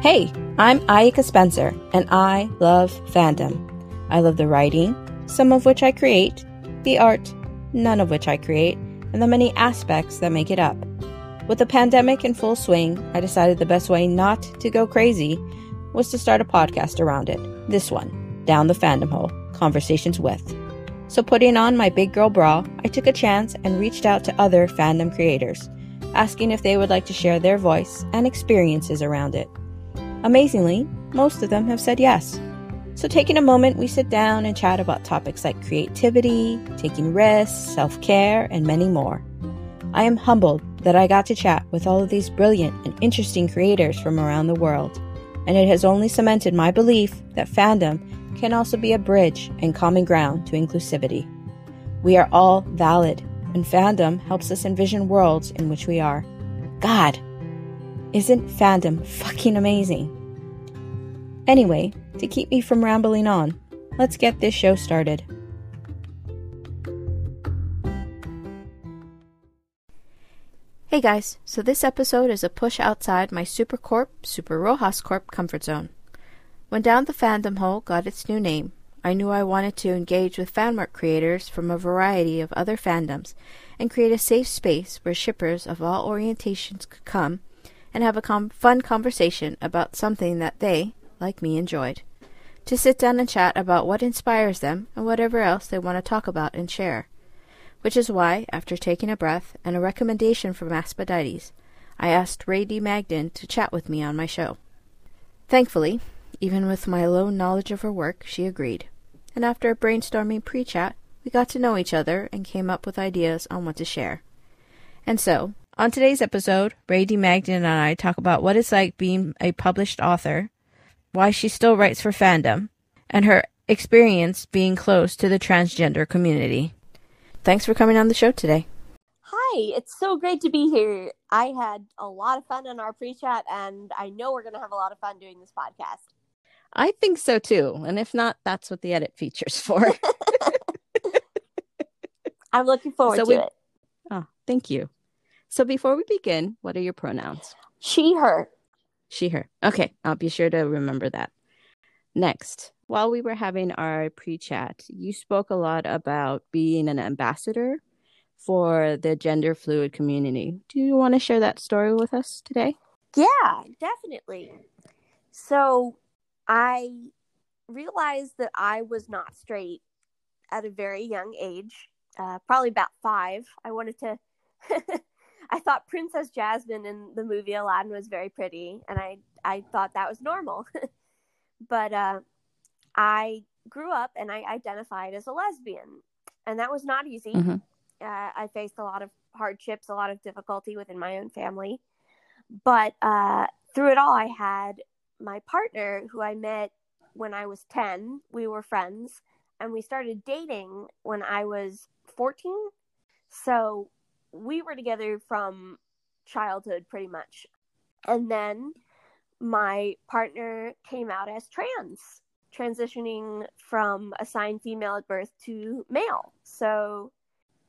Hey, I'm Ayaka Spencer, and I love fandom. I love the writing, some of which I create, the art, none of which I create, and the many aspects that make it up. With the pandemic in full swing, I decided the best way not to go crazy was to start a podcast around it. This one, Down the Fandom Hole Conversations with. So, putting on my big girl bra, I took a chance and reached out to other fandom creators, asking if they would like to share their voice and experiences around it. Amazingly, most of them have said yes. So, taking a moment, we sit down and chat about topics like creativity, taking risks, self care, and many more. I am humbled that I got to chat with all of these brilliant and interesting creators from around the world, and it has only cemented my belief that fandom can also be a bridge and common ground to inclusivity. We are all valid, and fandom helps us envision worlds in which we are. God, isn't fandom fucking amazing? Anyway, to keep me from rambling on, let's get this show started. Hey guys, so this episode is a push outside my Super Corp, Super Rojas Corp comfort zone. When Down the Fandom Hole got its new name, I knew I wanted to engage with fanwork creators from a variety of other fandoms and create a safe space where shippers of all orientations could come and have a com- fun conversation about something that they, like me, enjoyed. To sit down and chat about what inspires them and whatever else they want to talk about and share. Which is why, after taking a breath and a recommendation from Aspodites, I asked Rae D. Magdon to chat with me on my show. Thankfully, even with my low knowledge of her work, she agreed. And after a brainstorming pre chat, we got to know each other and came up with ideas on what to share. And so, on today's episode, Rae D. Magdon and I talk about what it's like being a published author, why she still writes for fandom, and her experience being close to the transgender community. Thanks for coming on the show today. Hi, it's so great to be here. I had a lot of fun on our pre chat, and I know we're going to have a lot of fun doing this podcast. I think so too. And if not, that's what the edit feature's for. I'm looking forward so to we... it. Oh, thank you. So before we begin, what are your pronouns? She, her. She, her. Okay, I'll be sure to remember that. Next, while we were having our pre chat, you spoke a lot about being an ambassador for the gender fluid community. Do you want to share that story with us today? Yeah, definitely. So, I realized that I was not straight at a very young age, uh, probably about five. I wanted to. I thought Princess Jasmine in the movie Aladdin was very pretty, and I I thought that was normal. but uh, I grew up and I identified as a lesbian, and that was not easy. Mm-hmm. Uh, I faced a lot of hardships, a lot of difficulty within my own family, but uh, through it all, I had my partner who I met when I was 10. We were friends and we started dating when I was 14. So we were together from childhood pretty much. And then my partner came out as trans, transitioning from assigned female at birth to male. So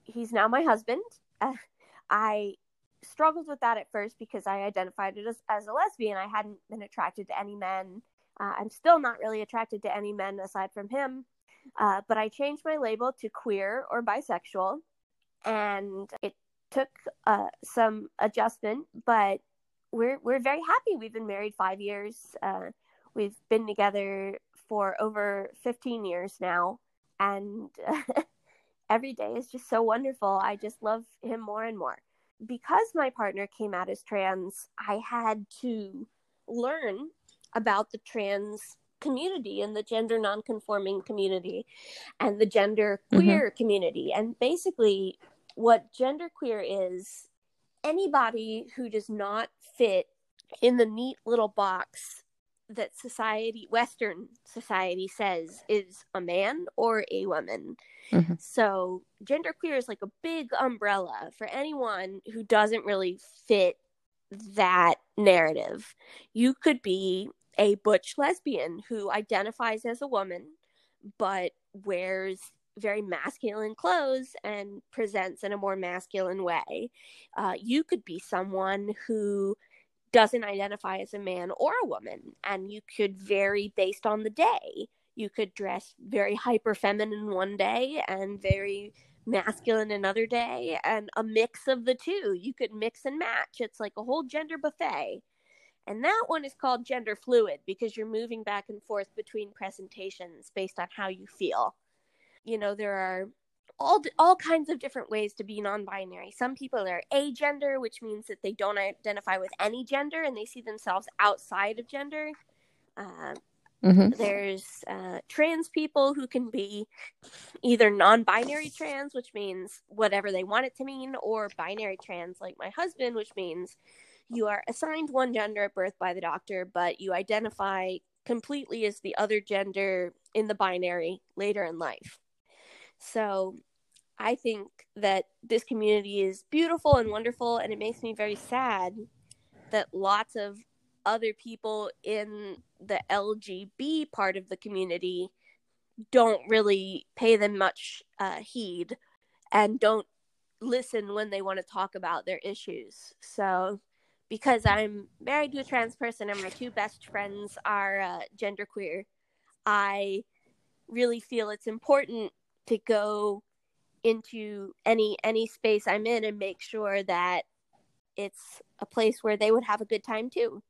he's now my husband. Uh, I struggled with that at first because I identified as, as a lesbian. I hadn't been attracted to any men. Uh, I'm still not really attracted to any men aside from him. Uh, but I changed my label to queer or bisexual. And it took uh, some adjustment, but we're we're very happy. We've been married five years. Uh, we've been together for over 15 years now, and every day is just so wonderful. I just love him more and more because my partner came out as trans, I had to learn about the trans community and the gender nonconforming community and the gender mm-hmm. queer mm-hmm. community. And basically, what genderqueer is anybody who does not fit in the neat little box that society western society says is a man or a woman mm-hmm. so genderqueer is like a big umbrella for anyone who doesn't really fit that narrative you could be a butch lesbian who identifies as a woman but wears very masculine clothes and presents in a more masculine way uh, you could be someone who doesn't identify as a man or a woman. And you could vary based on the day. You could dress very hyper feminine one day and very masculine another day, and a mix of the two. You could mix and match. It's like a whole gender buffet. And that one is called gender fluid because you're moving back and forth between presentations based on how you feel. You know, there are all all kinds of different ways to be non-binary. Some people are agender, which means that they don't identify with any gender and they see themselves outside of gender. Uh, mm-hmm. There's uh, trans people who can be either non-binary trans, which means whatever they want it to mean, or binary trans, like my husband, which means you are assigned one gender at birth by the doctor, but you identify completely as the other gender in the binary later in life. So I think that this community is beautiful and wonderful, and it makes me very sad that lots of other people in the LGB part of the community don't really pay them much uh, heed and don't listen when they want to talk about their issues. So, because I'm married to a trans person and my two best friends are uh, genderqueer, I really feel it's important to go into any any space I'm in and make sure that it's a place where they would have a good time too.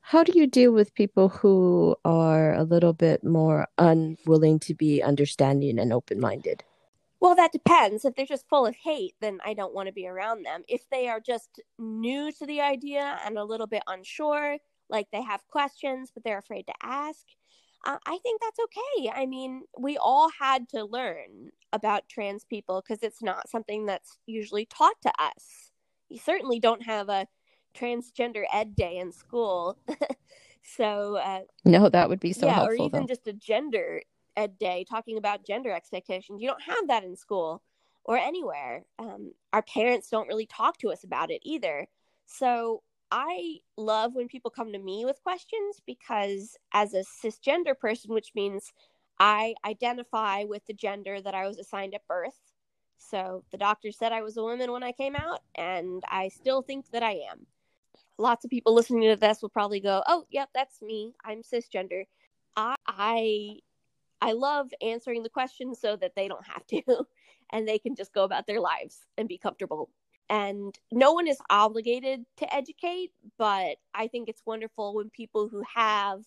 How do you deal with people who are a little bit more unwilling to be understanding and open minded? Well, that depends. If they're just full of hate, then I don't want to be around them. If they are just new to the idea and a little bit unsure, like they have questions but they're afraid to ask, uh, I think that's okay. I mean, we all had to learn about trans people because it's not something that's usually taught to us. You certainly don't have a transgender ed day in school. so, uh, no, that would be so yeah, helpful. Or even though. just a gender ed day talking about gender expectations. You don't have that in school or anywhere. Um, our parents don't really talk to us about it either. So, I love when people come to me with questions because, as a cisgender person, which means I identify with the gender that I was assigned at birth. So the doctor said I was a woman when I came out, and I still think that I am. Lots of people listening to this will probably go, "Oh, yep, that's me. I'm cisgender." I I, I love answering the questions so that they don't have to, and they can just go about their lives and be comfortable and no one is obligated to educate but i think it's wonderful when people who have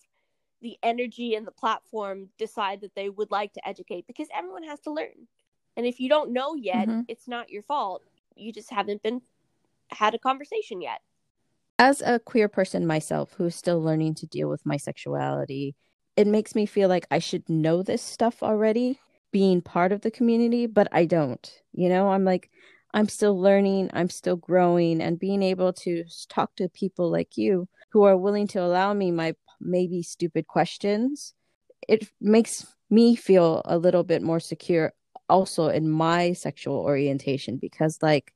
the energy and the platform decide that they would like to educate because everyone has to learn. And if you don't know yet mm-hmm. it's not your fault. You just haven't been had a conversation yet. As a queer person myself who's still learning to deal with my sexuality it makes me feel like i should know this stuff already being part of the community but i don't. You know i'm like I'm still learning, I'm still growing, and being able to talk to people like you who are willing to allow me my maybe stupid questions, it makes me feel a little bit more secure also in my sexual orientation because, like,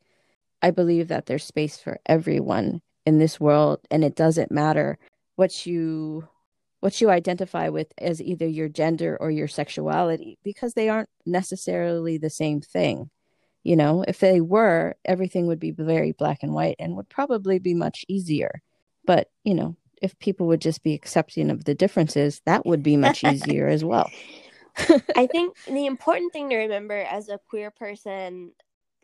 I believe that there's space for everyone in this world, and it doesn't matter what you what you identify with as either your gender or your sexuality because they aren't necessarily the same thing you know, if they were, everything would be very black and white and would probably be much easier. But, you know, if people would just be accepting of the differences, that would be much easier as well. I think the important thing to remember as a queer person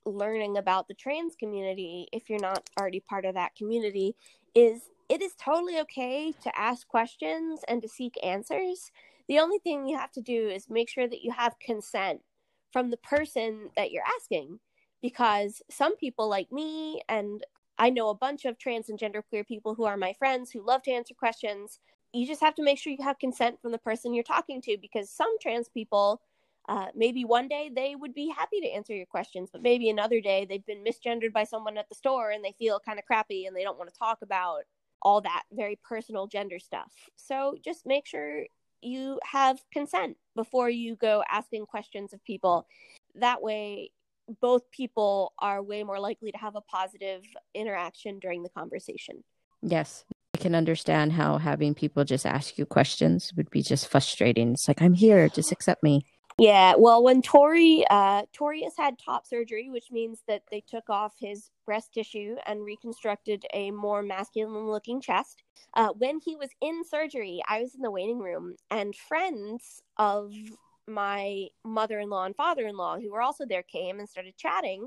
learning about the trans community, if you're not already part of that community, is it is totally okay to ask questions and to seek answers. The only thing you have to do is make sure that you have consent from the person that you're asking because some people like me and I know a bunch of trans and genderqueer people who are my friends who love to answer questions. You just have to make sure you have consent from the person you're talking to because some trans people, uh, maybe one day they would be happy to answer your questions, but maybe another day they've been misgendered by someone at the store and they feel kind of crappy and they don't want to talk about all that very personal gender stuff. So just make sure you have consent before you go asking questions of people. That way, both people are way more likely to have a positive interaction during the conversation. Yes. I can understand how having people just ask you questions would be just frustrating. It's like, I'm here, just accept me. Yeah, well, when Tori, uh, Tori has had top surgery, which means that they took off his breast tissue and reconstructed a more masculine-looking chest. Uh, when he was in surgery, I was in the waiting room, and friends of my mother-in-law and father-in-law, who were also there, came and started chatting.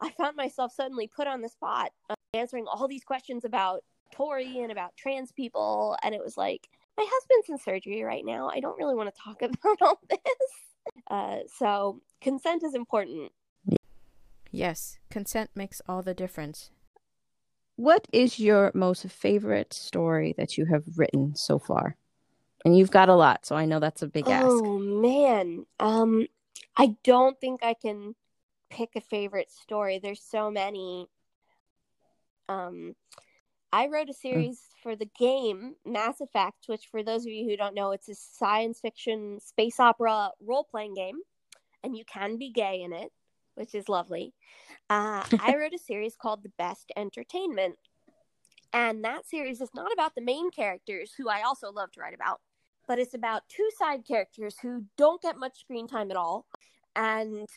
I found myself suddenly put on the spot, uh, answering all these questions about Tori and about trans people, and it was like, my husband's in surgery right now. I don't really want to talk about all this. Uh, so consent is important. Yes, consent makes all the difference. What is your most favorite story that you have written so far? And you've got a lot, so I know that's a big ask. Oh man. Um I don't think I can pick a favorite story. There's so many. Um I wrote a mm. series mm. for the game Mass Effect, which, for those of you who don't know, it's a science fiction space opera role playing game, and you can be gay in it, which is lovely. Uh, I wrote a series called The Best Entertainment, and that series is not about the main characters, who I also love to write about, but it's about two side characters who don't get much screen time at all, and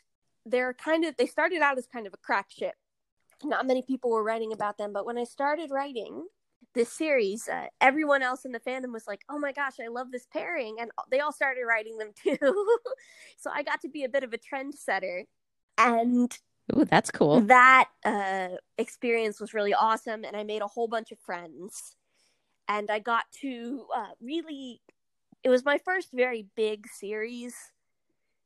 they're kind of they started out as kind of a crack ship not many people were writing about them, but when I started writing this series, uh, everyone else in the fandom was like, "Oh my gosh, I love this pairing," and they all started writing them too. so I got to be a bit of a trendsetter, and Ooh, that's cool. That uh, experience was really awesome, and I made a whole bunch of friends, and I got to uh, really. It was my first very big series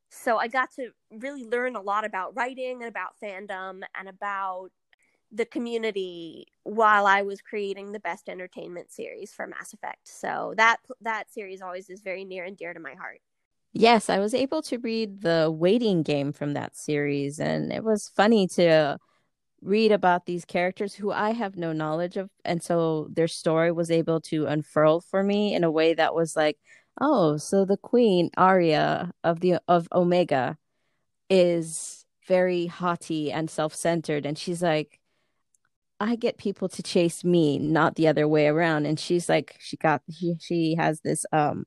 so I got to really learn a lot about writing and about fandom and about the community while I was creating the best entertainment series for Mass Effect. So that that series always is very near and dear to my heart. Yes, I was able to read the waiting game from that series and it was funny to read about these characters who I have no knowledge of and so their story was able to unfurl for me in a way that was like, oh, so the queen Aria of the of Omega is very haughty and self-centered and she's like I get people to chase me, not the other way around. And she's like, she got, she, she has this, um,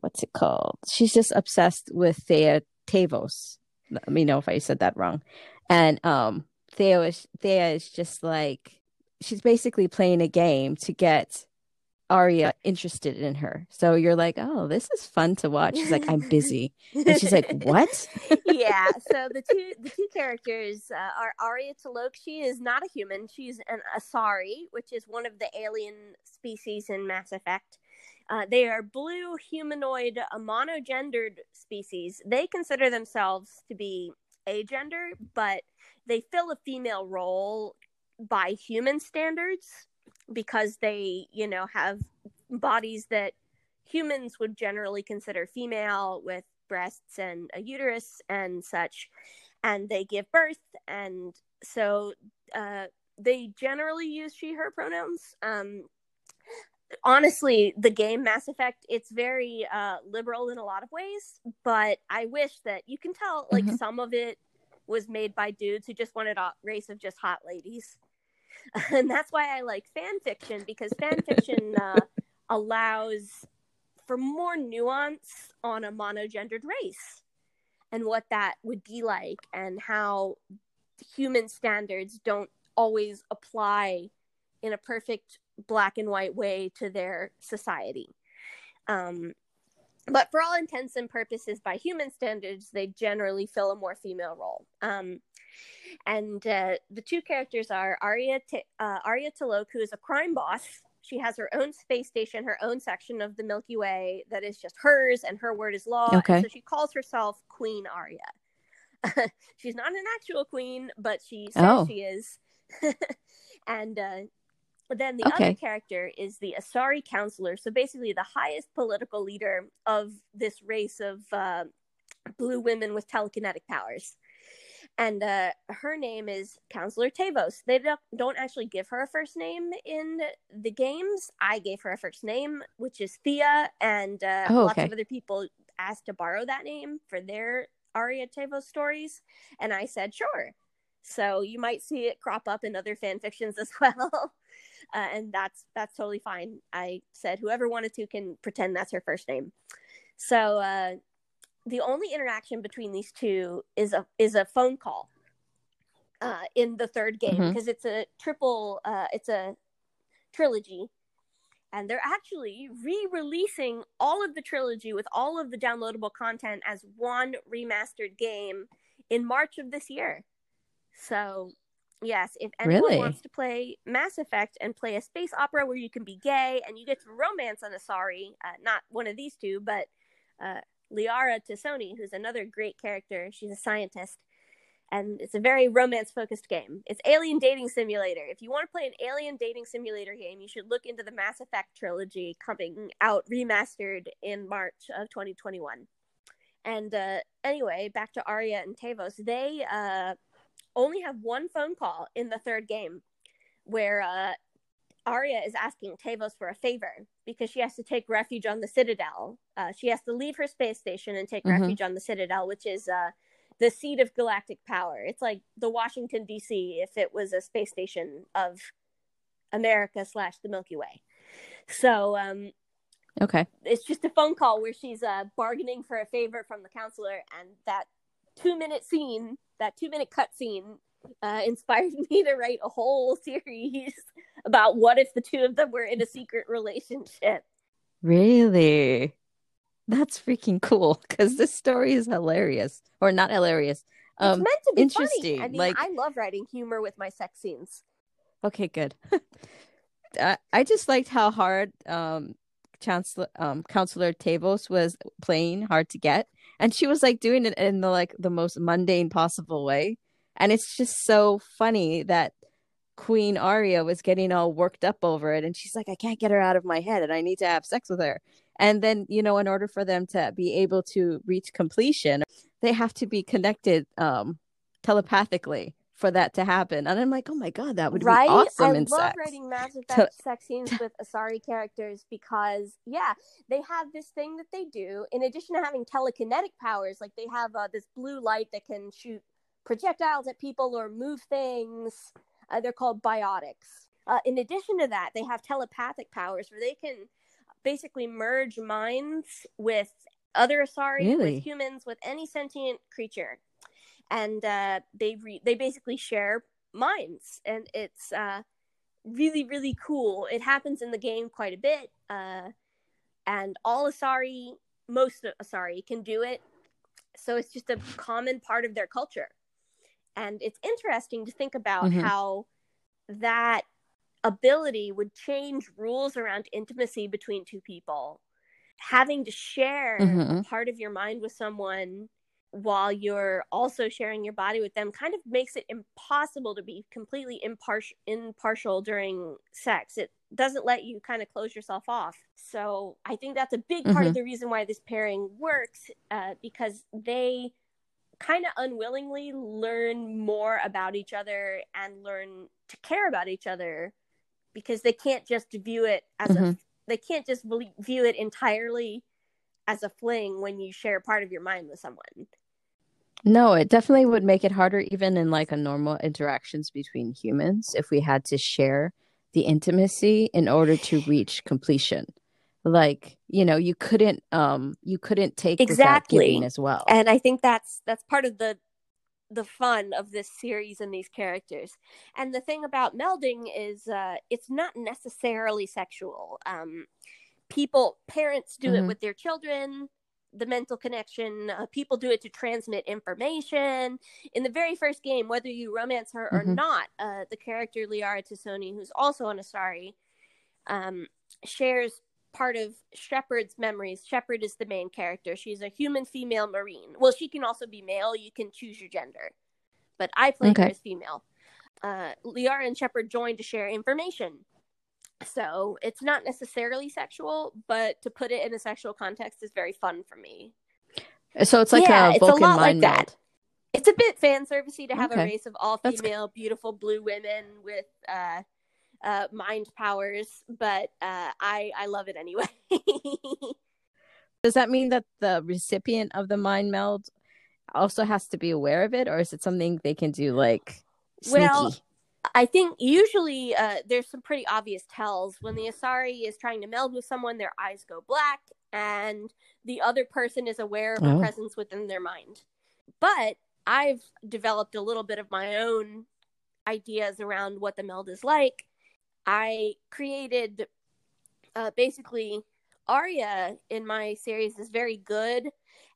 what's it called? She's just obsessed with Thea Tavos. Let me know if I said that wrong. And, um, Thea is, Thea is just like, she's basically playing a game to get Aria interested in her. So you're like, oh, this is fun to watch. She's like, I'm busy, and she's like, what? yeah. So the two the two characters uh, are Aria T'Loak. She is not a human. She's an Asari, which is one of the alien species in Mass Effect. Uh, they are blue humanoid, a monogendered species. They consider themselves to be agender, but they fill a female role by human standards because they, you know, have bodies that humans would generally consider female with breasts and a uterus and such. And they give birth. And so uh, they generally use she, her pronouns. Um, honestly the game mass effect it's very uh liberal in a lot of ways but i wish that you can tell like mm-hmm. some of it was made by dudes who just wanted a race of just hot ladies and that's why I like fan fiction because fan fiction uh, allows for more nuance on a monogendered race and what that would be like and how human standards don't always apply in a perfect black and white way to their society. Um, but for all intents and purposes, by human standards, they generally fill a more female role. Um, and uh, the two characters are Aria T- uh, Aria T'Loak, who is a crime boss. She has her own space station, her own section of the Milky Way that is just hers, and her word is law. Okay. so she calls herself Queen Aria. She's not an actual queen, but she says oh. she is. and uh, then the okay. other character is the Asari councilor. So basically, the highest political leader of this race of uh, blue women with telekinetic powers and uh, her name is Councilor Tevos. They don't, don't actually give her a first name in the games. I gave her a first name, which is Thea, and uh, oh, lots of other people asked to borrow that name for their Aria Tevos stories, and I said sure. So you might see it crop up in other fan fictions as well, uh, and that's that's totally fine. I said whoever wanted to can pretend that's her first name. So uh, the only interaction between these two is a is a phone call uh, in the third game because it's a triple uh, it's a trilogy and they're actually re-releasing all of the trilogy with all of the downloadable content as one remastered game in March of this year. So, yes, if anyone Really? wants to play Mass Effect and play a space opera where you can be gay and you get to romance on Asari, uh, not one of these two, but uh, Liara T'Soni, who's another great character. She's a scientist. And it's a very romance focused game. It's Alien Dating Simulator. If you want to play an Alien Dating Simulator game, you should look into the Mass Effect trilogy coming out remastered in March of 2021. And uh, anyway, back to Aria and Tevos. They uh, only have one phone call in the third game where uh, Aria is asking Tevos for a favor because she has to take refuge on the Citadel. Uh, she has to leave her space station and take Mhm. refuge on the Citadel, which is uh, the seat of galactic power. It's like the Washington D.C. if it was a space station of America slash the Milky Way. So um, Okay. it's just a phone call where she's uh, bargaining for a favor from the councilor, and that two minute scene, that two minute cut scene, uh, inspired me to write a whole series about what if the two of them were in a secret relationship. Really? That's freaking cool because this story is hilarious. Or not hilarious. It's Um, meant to be interesting, funny. I mean, like- I love writing humor with my sex scenes. okay, good. I, I just liked how hard um Chancellor um Counselor Tavos was playing hard to get. And she was like doing it in the like the most mundane possible way. And it's just so funny that Queen aria was getting all worked up over it and she's like, I can't get her out of my head and I need to have sex with her. And then, you know, in order for them to be able to reach completion, they have to be connected um telepathically for that to happen. And I'm like, oh my god, that would right? be awesome I love sex. writing Mass Effect sex scenes with Asari characters because, yeah, they have this thing that they do. In addition to having telekinetic powers, like they have uh, this blue light that can shoot projectiles at people or move things. Uh, they're called biotics. Uh, in addition to that, they have telepathic powers where they can basically merge minds with other Asari, Really? with humans, with any sentient creature, and uh, they re- they basically share minds, and it's uh, really really cool. It happens in the game quite a bit, uh, and all Asari, most of Asari, can do it. So it's just a common part of their culture, and it's interesting to think about Mhm. how that ability would change rules around intimacy between two people. Having to share a Mhm. part of your mind with someone while you're also sharing your body with them kind of makes it impossible to be completely impartial impartial during sex. It doesn't let you kind of close yourself off. So I think that's a big part of the reason why this pairing works uh, because they kind of unwillingly learn more about each other and learn to care about each other because they can't just view it as a Mhm. they can't just view it entirely as a fling when you share part of your mind with someone. No, it definitely would make it harder even in like a normal interactions between humans if we had to share the intimacy in order to reach completion. Like, you know, you couldn't um you couldn't take Exactly. as well. And I think that's that's part of the the fun of this series and these characters. And the thing about melding is uh it's not necessarily sexual. Um people parents do it Mhm. with their children the mental connection uh, people do it to transmit information. In the very first game whether you romance her or Mhm. not uh, the character liara T'Soni, who's also an asari um, shares part of shepard's memories. Shepard is the main character. She's a human female marine. Well she can also be male. You can choose your gender. But i play her as female. Uh, liara and shepard join to share information so it's not necessarily sexual, but to put it in a sexual context is very fun for me. So it's like Yeah, a it's a Vulcan lot like mind that. meld. It's a bit fan servicey to have a race of all female, beautiful blue women with uh, uh, mind powers, but uh, I I love it anyway. Does that mean that the recipient of the mind meld also has to be aware of it, or is it something they can do like sneaky? Well, I think usually uh, there's some pretty obvious tells when the Asari is trying to meld with someone. Their eyes go black. and the other person is aware of a Oh. presence within their mind. But I've developed a little bit of my own ideas around what the meld is like. I created uh, basically Aria in my series is very good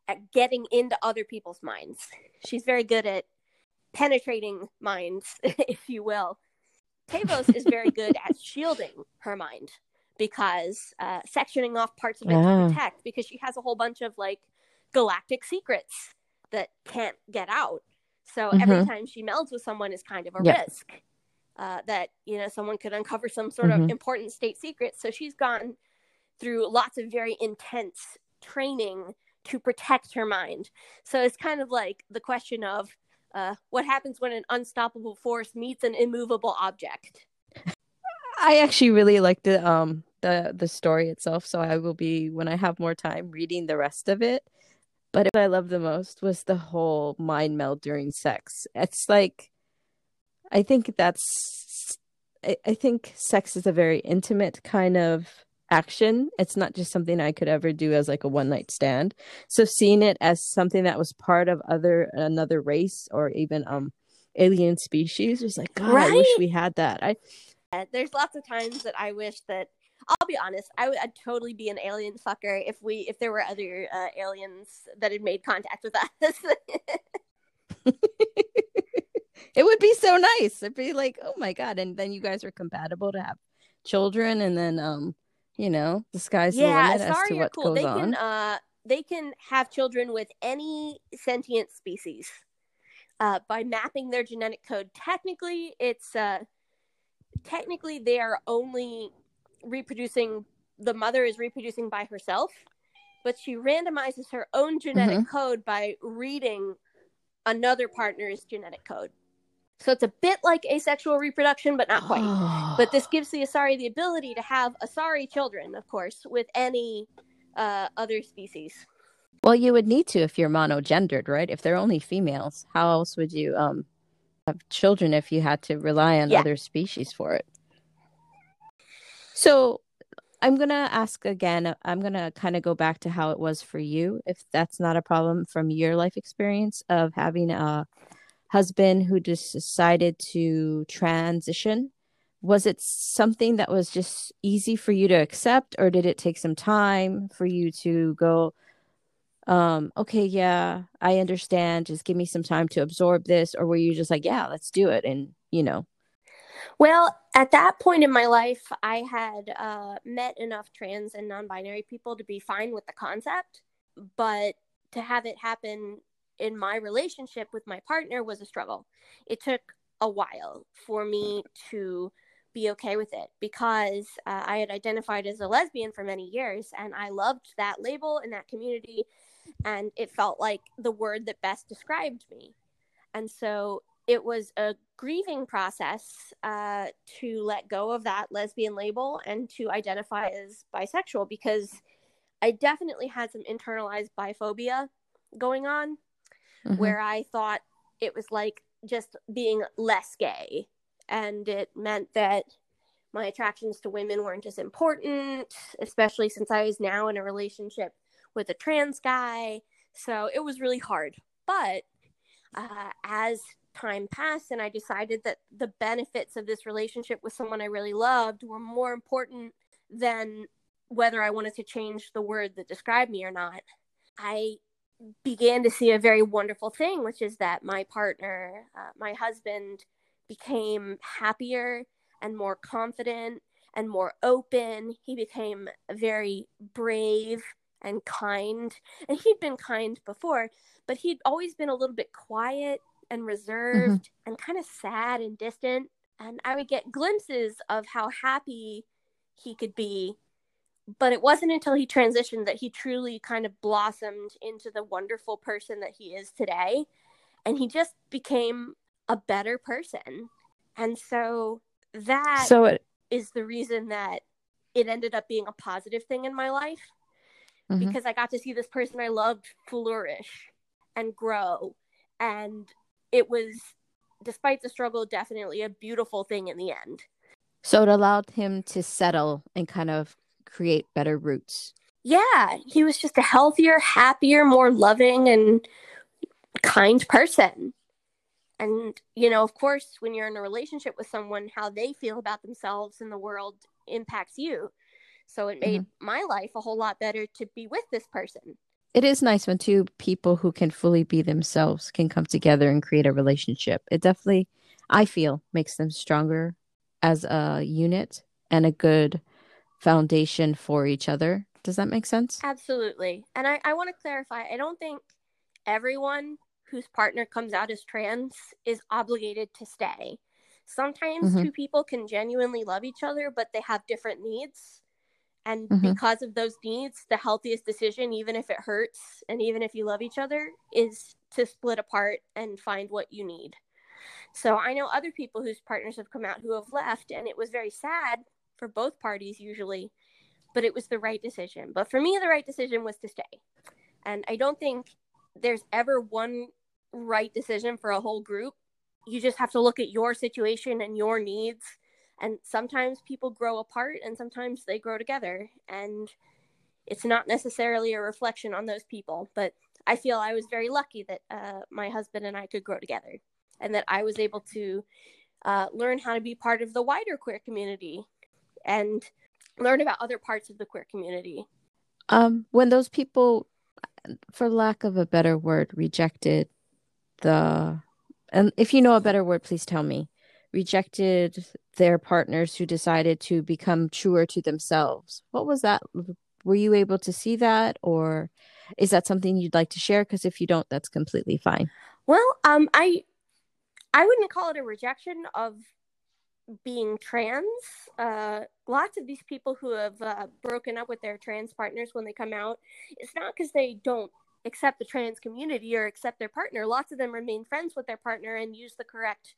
at getting into other people's minds. She's very good at penetrating minds, if you will. Tevos is very good at shielding her mind because uh, sectioning off parts of it Ah. to protect because she has a whole bunch of like galactic secrets that can't get out. So every Mhm. time she melds with someone is kind of a Yeah. risk uh, that you know someone could uncover some sort of Mhm. important state secret. So she's gone through lots of very intense training to protect her mind. So it's kind of like the question of uh, what happens when an unstoppable force meets an immovable object. I actually really like the um the the story itself, so I will be when I have more time reading the rest of it. But what I love the most was the whole mind meld during sex. It's like I think that's I, I think sex is a very intimate kind of action. It's not just something I could ever do as like a one night stand. So seeing it as something that was part of other another race or even um alien species was like God, I wish we had that. I There's lots of times that I wish that I'll be honest, I would I'd totally be an alien fucker if we if there were other uh, aliens that had made contact with us. it would be so nice. It'd be like, oh my god, and then you guys are compatible to have children, and then um, you know, the sky's the yeah, limit as to what cool. goes They on. can uh they can have children with any sentient species. Uh, by mapping their genetic code, technically, it's uh, technically they are only reproducing. The mother is reproducing by herself, but she randomizes her own genetic Mm-hmm. code by reading another partner's genetic code. So it's a bit like asexual reproduction, but not quite. But this gives the Asari the ability to have Asari children, of course, with any uh, other species. well, you would need to if you're monogendered, right? If they're only females, how else would you um have children if you had to rely on Yeah. other species for it? So I'm gonna ask again. I'm gonna kind of go back to how it was for you, if that's not a problem from your life experience of having a husband who just decided to transition. Was it something that was just easy for you to accept, or did it take some time for you to go, um, okay, yeah, I understand. Just give me some time to absorb this, or were you just like, yeah, let's do it, and you know, Well, at that point in my life, I had uh, met enough trans and non binary people to be fine with the concept, but to have it happen in my relationship with my partner was a struggle. It took a while for me to be okay with it because uh, I had identified as a lesbian for many years and I loved that label and that community, and it felt like the word that best described me. And so it was a grieving process uh, to let go of that lesbian label and to identify as bisexual because I definitely had some internalized biphobia going on Mhm. where I thought it was like just being less gay. And it meant that my attractions to women weren't as important, especially since I was now in a relationship with a trans guy. So it was really hard. But uh, as time passed and I decided that the benefits of this relationship with someone I really loved were more important than whether I wanted to change the word that described me or not, I began to see a very wonderful thing, which is that my partner, uh, my husband, became happier and more confident and more open. He became very brave and kind. And he'd been kind before, but he'd always been a little bit quiet and reserved and kind of sad and distant. And I would get glimpses of how happy he could be. But it wasn't until he transitioned that he truly kind of blossomed into the wonderful person that he is today. And he just became a better person. And so that so it, is the reason that it ended up being a positive thing in my life Mhm. because I got to see this person I loved flourish and grow. And it was, despite the struggle, definitely a beautiful thing in the end. so it allowed him to settle and kind of create better roots. yeah, he was just a healthier, happier, more loving and kind person. And, you know, of course, when you're in a relationship with someone, how they feel about themselves and the world impacts you. So it made mm-hmm. my life a whole lot better to be with this person. It is nice when two people who can fully be themselves can come together and create a relationship. It definitely, I feel, makes them stronger as a unit and a good foundation for each other. Does that make sense? Absolutely. And I, I want to clarify I don't think everyone whose partner comes out as trans is obligated to stay. Sometimes mm-hmm. two people can genuinely love each other, but they have different needs. And mm-hmm. because of those needs, the healthiest decision, even if it hurts and even if you love each other, is to split apart and find what you need. So I know other people whose partners have come out who have left, and it was very sad for both parties usually, but it was the right decision. But for me, the right decision was to stay. And I don't think there's ever one right decision for a whole group. You just have to look at your situation and your needs and sometimes people grow apart and sometimes they grow together and it's not necessarily a reflection on those people but i feel i was very lucky that uh, my husband and i could grow together and that i was able to uh, learn how to be part of the wider queer community and learn about other parts of the queer community um, when those people for lack of a better word rejected the and if you know a better word please tell me rejected their partners who decided to become truer to themselves. What was that? Were you able to see that, or is that something you'd like to share? Because if you don't, that's completely fine. Well, um, I I wouldn't call it a rejection of being trans. Uh, lots of these people who have uh, broken up with their trans partners when they come out, it's not because they don't accept the trans community or accept their partner. Lots of them remain friends with their partner and use the correct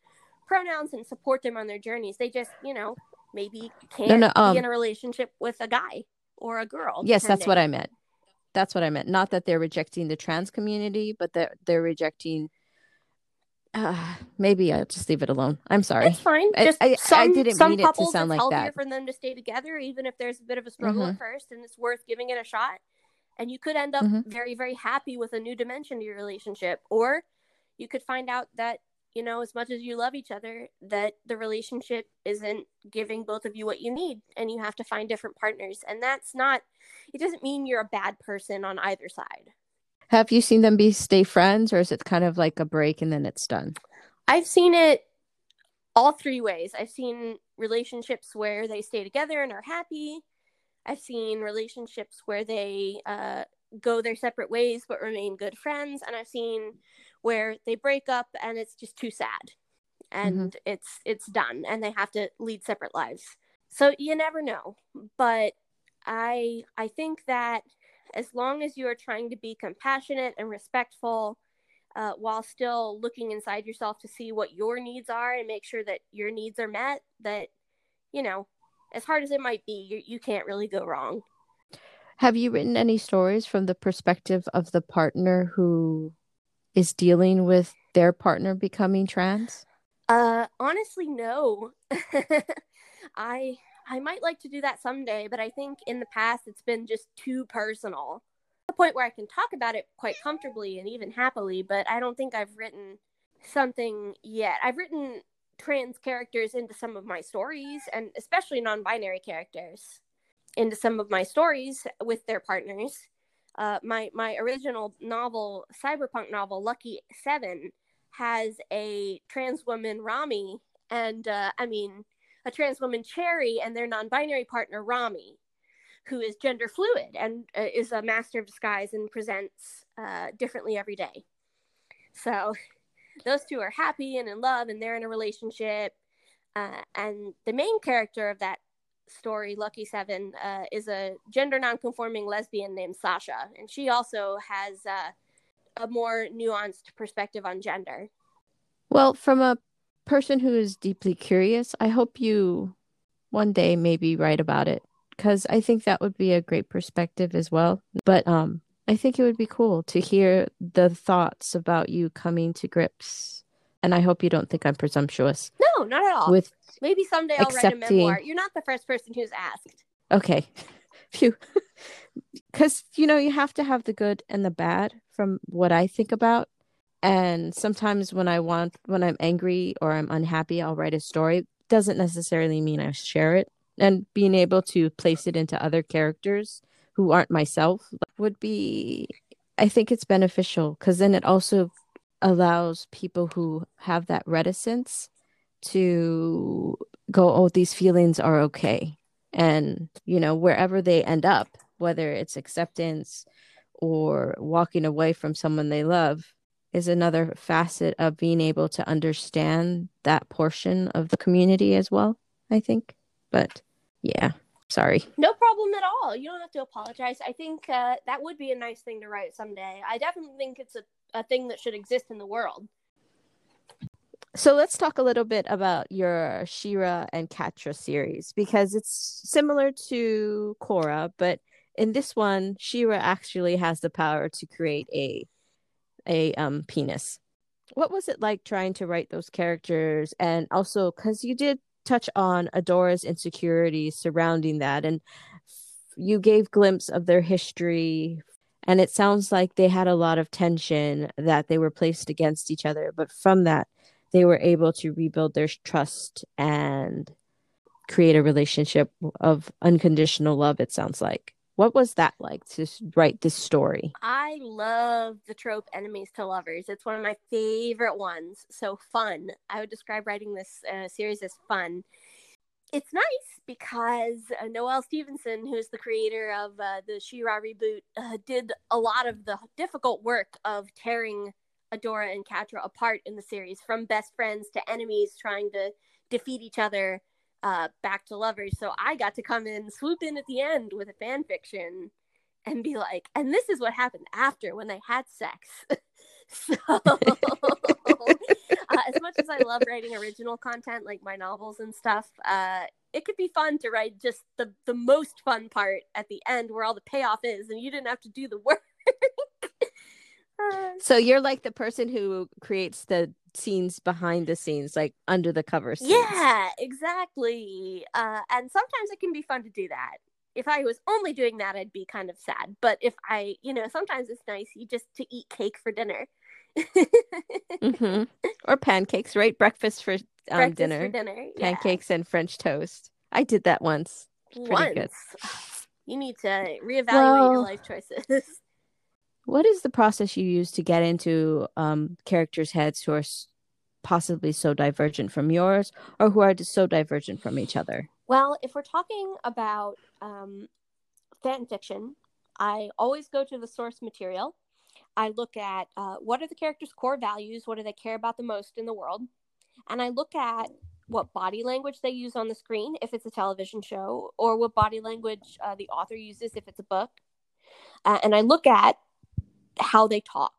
pronouns and support them on their journeys. They just, you know, maybe can't no, no, um, be in a relationship with a guy or a girl. Yes, depending. that's what I meant. That's what I meant. Not that they're rejecting the trans community, but that they're rejecting. Uh, maybe I'll just leave it alone. I'm sorry. It's fine. Just I, I, some, I didn't some mean it to sound like that. for them to stay together, even if there's a bit of a struggle mm-hmm. at first, and it's worth giving it a shot. And you could end up mm-hmm. very, very happy with a new dimension to your relationship, or you could find out that you know, as much as you love each other, that the relationship isn't giving both of you what you need and you have to find different partners. And that's not, it doesn't mean you're a bad person on either side. Have you seen them be stay friends or is it kind of like a break and then it's done? I've seen it all three ways. I've seen relationships where they stay together and are happy. I've seen relationships where they uh, go their separate ways but remain good friends. And I've seen where they break up and it's just too sad and mm-hmm. it's it's done and they have to lead separate lives so you never know but i i think that as long as you are trying to be compassionate and respectful uh, while still looking inside yourself to see what your needs are and make sure that your needs are met that you know as hard as it might be you, you can't really go wrong have you written any stories from the perspective of the partner who is dealing with their partner becoming trans? Uh, honestly, no. I I might like to do that someday, but I think in the past it's been just too personal. The point where I can talk about it quite comfortably and even happily, but I don't think I've written something yet. I've written trans characters into some of my stories and especially non-binary characters into some of my stories with their partners uh, my my original novel, cyberpunk novel, Lucky Seven, has a trans woman, Rami, and uh, I mean a trans woman, Cherry, and their non-binary partner, Rami, who is gender fluid and uh, is a master of disguise and presents uh, differently every day. So those two are happy and in love, and they're in a relationship. Uh, and the main character of that story, Lucky Seven, uh, is a gender nonconforming lesbian named Sasha, and she also has uh, a more nuanced perspective on gender. Well, from a person who is deeply curious, I hope you one day maybe write about it because I think that would be a great perspective as well. But um, I think it would be cool to hear the thoughts about you coming to grips. And I hope you don't think I'm presumptuous. No, not at all. With Maybe someday I'll accepting... write a memoir. You're not the first person who's asked. Okay. Phew. because you know you have to have the good and the bad from what i think about and sometimes when i want when i'm angry or i'm unhappy i'll write a story. Doesn't necessarily mean i share it. And being able to place it into other characters who aren't myself would be i think it's beneficial because then it also allows people who have that reticence to go oh these feelings are okay. And you know wherever they end up whether it's acceptance or walking away from someone they love is another facet of being able to understand that portion of the community as well i think. But yeah sorry. No problem at all. You don't have to apologize. I think uh, that would be a nice thing to write someday. I definitely think it's a, a thing that should exist in the world. So let's talk a little bit about your She-Ra and Catra series because it's similar to Korra, but in this one, She-Ra actually has the power to create a a um penis. What was it like trying to write those characters and also cuz you did touch on Adora's insecurities surrounding that and you gave glimpse of their history and it sounds like they had a lot of tension that they were placed against each other but from that they were able to rebuild their trust and create a relationship of unconditional love it sounds like what was that like to write this story? I love the trope enemies to lovers. It's one of my favorite ones. So fun. I would describe writing this uh, series as fun. It's nice because uh, Noelle Stevenson, who's the creator of uh, the She-Ra reboot, uh, did a lot of the difficult work of tearing Adora and Catra apart in the series, from best friends to enemies trying to defeat each other, uh, back to lovers. So I got to come in, swoop in at the end with a fan fiction, and be like, and this is what happened after when they had sex. so, uh, as much as I love writing original content like my novels and stuff, uh, it could be fun to write just the the most fun part at the end where all the payoff is, and you didn't have to do the work. so you're like the person who creates the scenes behind the scenes, like under the cover scenes. Yeah, exactly. Uh, and sometimes it can be fun to do that. If I was only doing that, I'd be kind of sad. But if I, you know, sometimes it's nice you just to eat cake for dinner. mm-hmm. Or pancakes, right? Breakfast for um, Breakfast dinner. For dinner. Yeah. Pancakes and French toast. I did that once. Pretty Once. good. You need to reevaluate Well- your life choices. What is the process you use to get into um, characters' heads who are possibly so divergent from yours, or who are so divergent from each other? Well, if we're talking about um, fan fiction, I always go to the source material. I look at uh, what are the characters' core values, what do they care about the most in the world, and I look at what body language they use on the screen if it's a television show, or what body language uh, the author uses if it's a book. Uh, and I look at how they talk,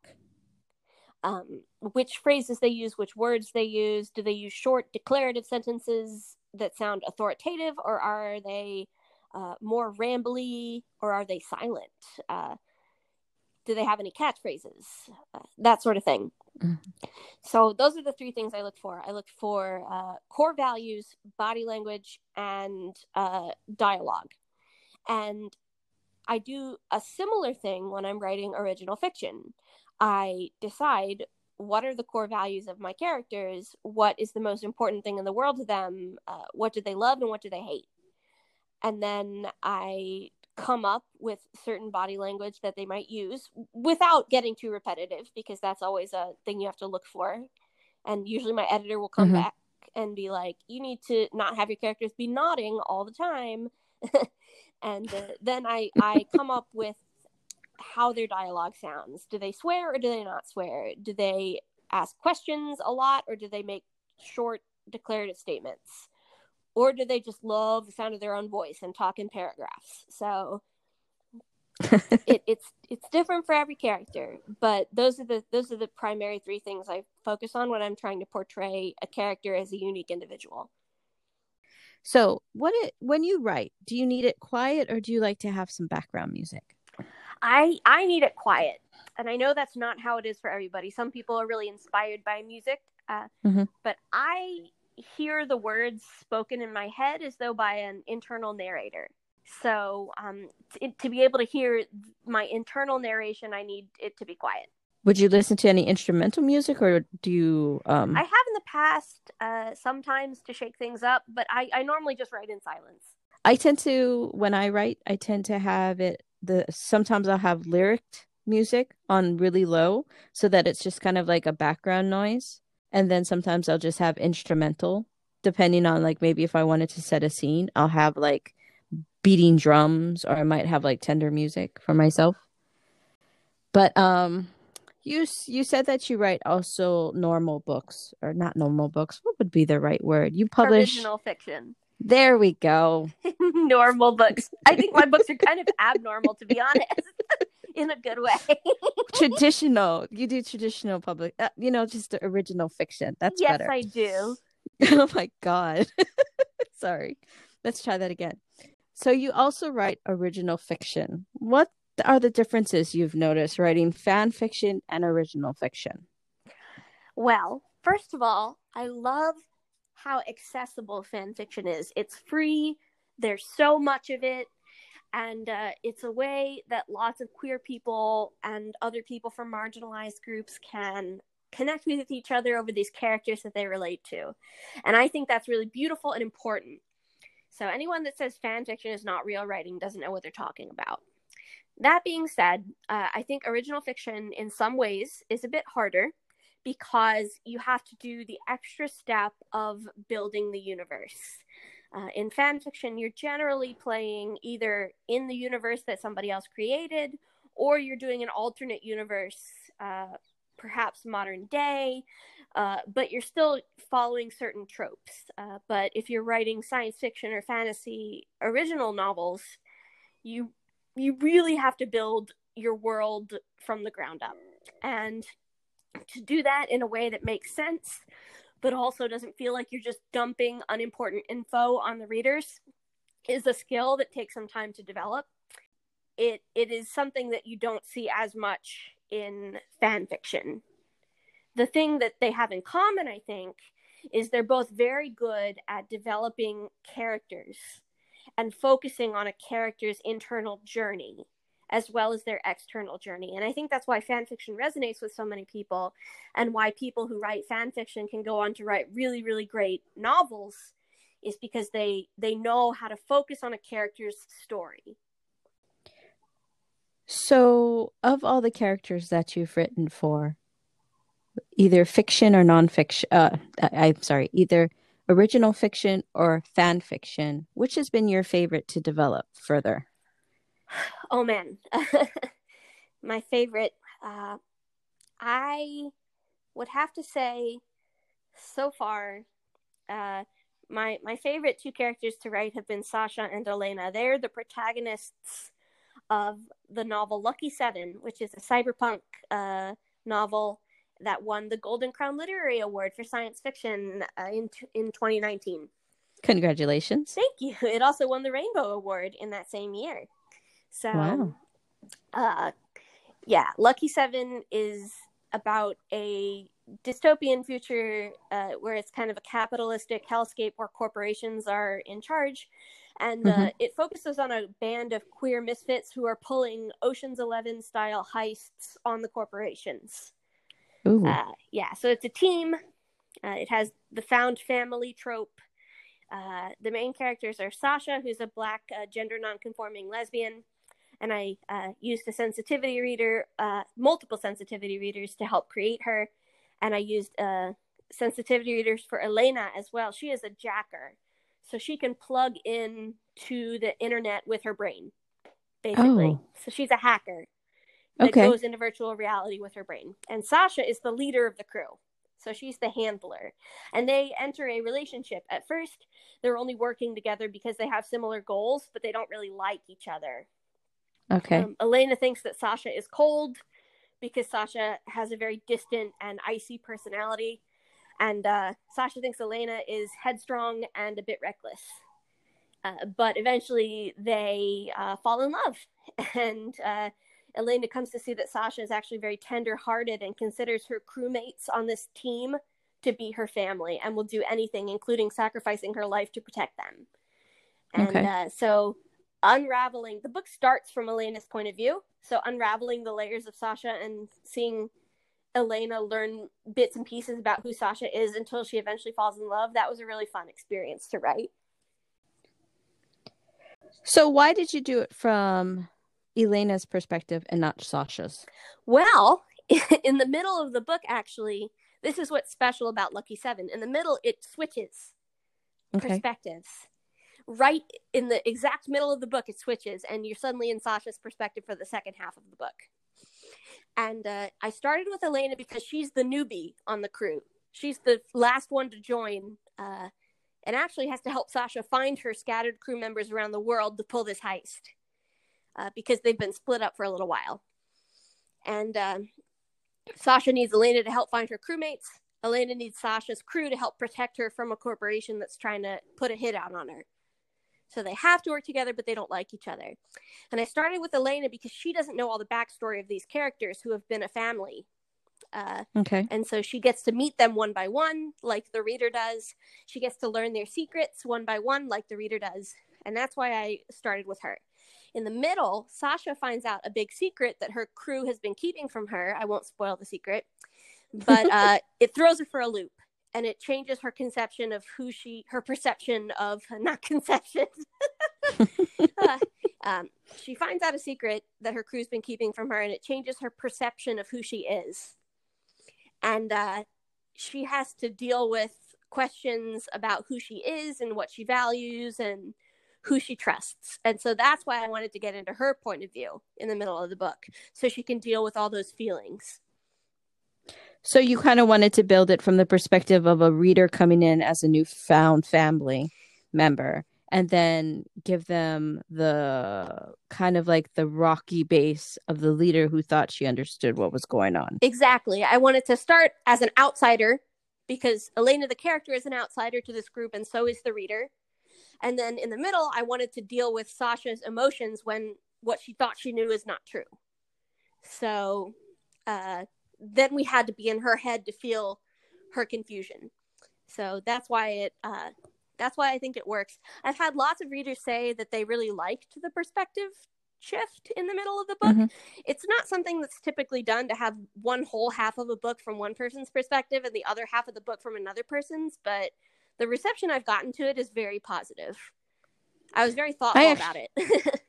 um, which phrases they use, which words they use. Do they use short declarative sentences that sound authoritative, or are they uh, more rambly, or are they silent? Uh, do they have any catchphrases? Uh, that sort of thing. Mhm. So those are the three things I look for. I look for uh, core values, body language, and uh, dialogue. And I do a similar thing when I'm writing original fiction. I decide what are the core values of my characters, what is the most important thing in the world to them, uh, what do they love and what do they hate. And then I come up with certain body language that they might use without getting too repetitive because that's always a thing you have to look for. And usually my editor will come Mhm. back and be like, you need to not have your characters be nodding all the time. and uh, then I, I come up with how their dialogue sounds. Do they swear or do they not swear? Do they ask questions a lot or do they make short declarative statements? Or do they just love the sound of their own voice and talk in paragraphs? So it, it's it's different for every character, but those are the those are the primary three things I focus on when I'm trying to portray a character as a unique individual. So, what it when you write, do you need it quiet or do you like to have some background music? I I need it quiet, and I know that's not how it is for everybody. Some people are really inspired by music, uh, Mhm. but I hear the words spoken in my head as though by an internal narrator. So um, to, to be able to hear my internal narration, I need it to be quiet. Would you listen to any instrumental music, or do you? Um... I have in the past, uh, sometimes to shake things up, but I, I normally just write in silence. I tend to when I write, I tend to have it the sometimes I'll have lyric music on really low so that it's just kind of like a background noise. And then sometimes I'll just have instrumental, depending on like maybe if I wanted to set a scene, I'll have like beating drums or I might have like tender music for myself. But um you you said that you write also normal books or not normal books. What would be the right word? You publish original fiction. There we go. Normal books. I think my books are kind of abnormal, to be honest, in a good way. traditional. You do traditional public, uh, you know, just the original fiction. That's better. yes, better. I do. oh my God. Sorry. Let's try that again. So you also write original fiction. What are the differences you've noticed writing fan fiction and original fiction? Well, first of all, I love how accessible fan fiction is. It's free, there's so much of it, and uh, it's a way that lots of queer people and other people from marginalized groups can connect with each other over these characters that they relate to. And I think that's really beautiful and important. So anyone that says fan fiction is not real writing doesn't know what they're talking about. That being said, uh, I think original fiction in some ways is a bit harder because you have to do the extra step of building the universe. Uh, in fan fiction, you're generally playing either in the universe that somebody else created, or you're doing an alternate universe, uh, perhaps modern day, uh, but you're still following certain tropes. Uh, but if you're writing science fiction or fantasy original novels, you you really have to build your world from the ground up. And to do that in a way that makes sense but also doesn't feel like you're just dumping unimportant info on the readers is a skill that takes some time to develop. It it is something that you don't see as much in fan fiction. The thing that they have in common i think is they're both very good at developing characters and focusing on a character's internal journey as well as their external journey. And I think that's why fan fiction resonates with so many people and why people who write fan fiction can go on to write really really great novels is because they they know how to focus on a character's story. So, of all the characters that you've written for either fiction or nonfiction, uh, I'm sorry, either original fiction or fan fiction, which has been your favorite to develop further? Oh man, my favorite. Uh, I would have to say, so far, uh, my my favorite two characters to write have been Sasha and Elena. They're the protagonists of the novel Lucky Seven, which is a cyberpunk uh, novel that won the Golden Crown Literary Award for science fiction uh, in in 2019. Congratulations! Thank you. It also won the Rainbow Award in that same year. So, wow. uh, yeah, Lucky Seven is about a dystopian future uh, where it's kind of a capitalistic hellscape where corporations are in charge. And uh, mm-hmm. it focuses on a band of queer misfits who are pulling Ocean's Eleven style heists on the corporations. Uh, yeah, so it's a team. Uh, it has the found family trope. Uh, the main characters are Sasha, who's a black uh, gender nonconforming lesbian, and I uh, used a sensitivity reader, uh, multiple sensitivity readers to help create her, and I used uh, sensitivity readers for Elena as well. She is a jacker, so she can plug in to the internet with her brain, basically. Oh. So she's a hacker that okay. goes into virtual reality with her brain. And Sasha is the leader of the crew. So she's the handler. And they enter a relationship. At first, they're only working together because they have similar goals, but they don't really like each other. Okay. Um, Elena thinks that Sasha is cold because Sasha has a very distant and icy personality. And uh, Sasha thinks Elena is headstrong and a bit reckless. Uh, but eventually they uh, fall in love. And uh, Elena comes to see that Sasha is actually very tender hearted and considers her crewmates on this team to be her family and will do anything, including sacrificing her life to protect them. And okay. Uh, so unraveling the book starts from Elena's point of view. So unraveling the layers of Sasha and seeing Elena learn bits and pieces about who Sasha is until she eventually falls in love. That was a really fun experience to write. So why did you do it from Elena's perspective and not Sasha's? Well, in the middle of the book actually, this is what's special about Lucky 7. In the middle it switches okay. perspectives right in the exact middle of the book it switches and you're suddenly in sasha's perspective for the second half of the book and uh, i started with elena because she's the newbie on the crew she's the last one to join uh, and actually has to help sasha find her scattered crew members around the world to pull this heist uh, because they've been split up for a little while and uh, sasha needs elena to help find her crewmates elena needs sasha's crew to help protect her from a corporation that's trying to put a hit out on her so they have to work together, but they don't like each other. And I started with Elena because she doesn't know all the backstory of these characters who have been a family. Uh, okay. And so she gets to meet them one by one, like the reader does. She gets to learn their secrets one by one, like the reader does. And that's why I started with her. In the middle, Sasha finds out a big secret that her crew has been keeping from her. I won't spoil the secret, but uh, it throws her for a loop and it changes her conception of who she her perception of not conception uh, um, she finds out a secret that her crew's been keeping from her and it changes her perception of who she is and uh, she has to deal with questions about who she is and what she values and who she trusts and so that's why i wanted to get into her point of view in the middle of the book so she can deal with all those feelings so you kind of wanted to build it from the perspective of a reader coming in as a newfound family member and then give them the kind of like the rocky base of the leader who thought she understood what was going on. Exactly. I wanted to start as an outsider because Elena, the character, is an outsider to this group, and so is the reader. And then in the middle, I wanted to deal with Sasha's emotions when what she thought she knew is not true. So uh, then we had to be in her head to feel her confusion. So that's why it uh, that's why I think it works. I've had lots of readers say that they really liked the perspective shift in the middle of the book. Mm-hmm. It's not something that's typically done to have one whole half of a book from one person's perspective and the other half of the book from another person's, but the reception I've gotten to it is very positive. I was very thoughtful about it.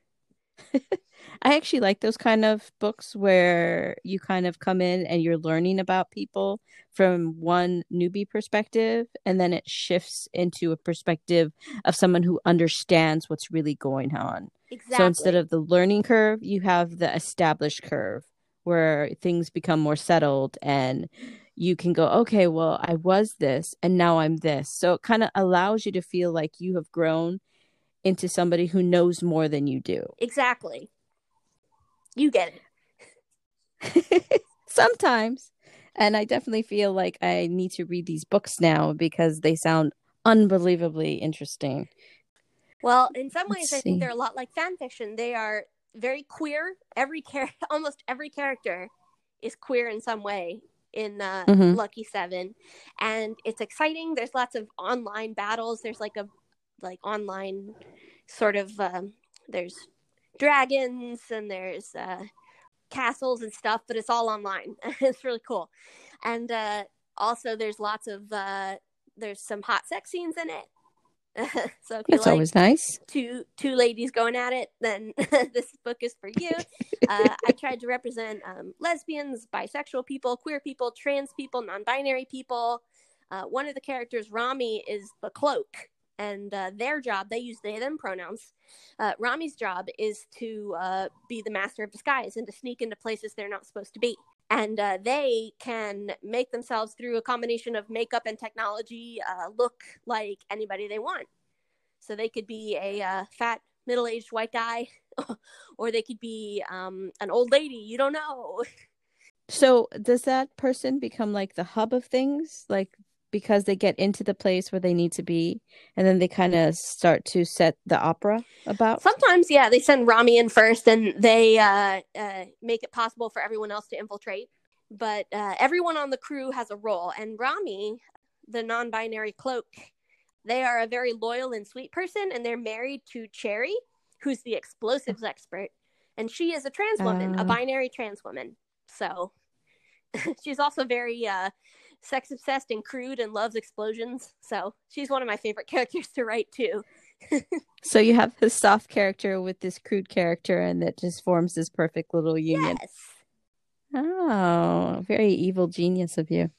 I actually like those kind of books where you kind of come in and you're learning about people from one newbie perspective and then it shifts into a perspective of someone who understands what's really going on. Exactly. So instead of the learning curve, you have the established curve where things become more settled and you can go, okay, well, I was this and now I'm this. So it kind of allows you to feel like you have grown into somebody who knows more than you do. Exactly. You get it. Sometimes. And I definitely feel like I need to read these books now because they sound unbelievably interesting. Well, in some ways, I think they're a lot like fan fiction. They are very queer. Every char- almost every character is queer in some way in uh, mm-hmm. Lucky Seven, and it's exciting. There's lots of online battles. There's like a like online sort of um, there's dragons and there's uh, castles and stuff, but it's all online. it's really cool, and uh, also there's lots of uh, there's some hot sex scenes in it. so if that's like always nice. Two two ladies going at it, then this book is for you. Uh, I tried to represent um, lesbians, bisexual people, queer people, trans people, non-binary people. Uh, one of the characters, Rami, is the cloak, and uh, their job they use they them pronouns uh, rami's job is to uh, be the master of disguise and to sneak into places they're not supposed to be and uh, they can make themselves through a combination of makeup and technology uh, look like anybody they want. So they could be a uh, fat middle-aged white guy or they could be um, an old lady you don't know. So does that person become like the hub of things? Like because they get into the place where they need to be and then they kind of start to set the opera about. Sometimes yeah they send rami in first and they uh, uh, make it possible for everyone else to infiltrate. But uh, everyone on the crew has a role and rami the non-binary cloak they are a very loyal and sweet person and they're married to cherry who's the explosives expert, and she is a trans woman, a binary trans woman. So she's also very uh, sex obsessed and crude and loves explosions. So she's one of my favorite characters to write too. So you have this soft character with this crude character, and that just forms this perfect little union. Yes. Oh, very evil genius of you.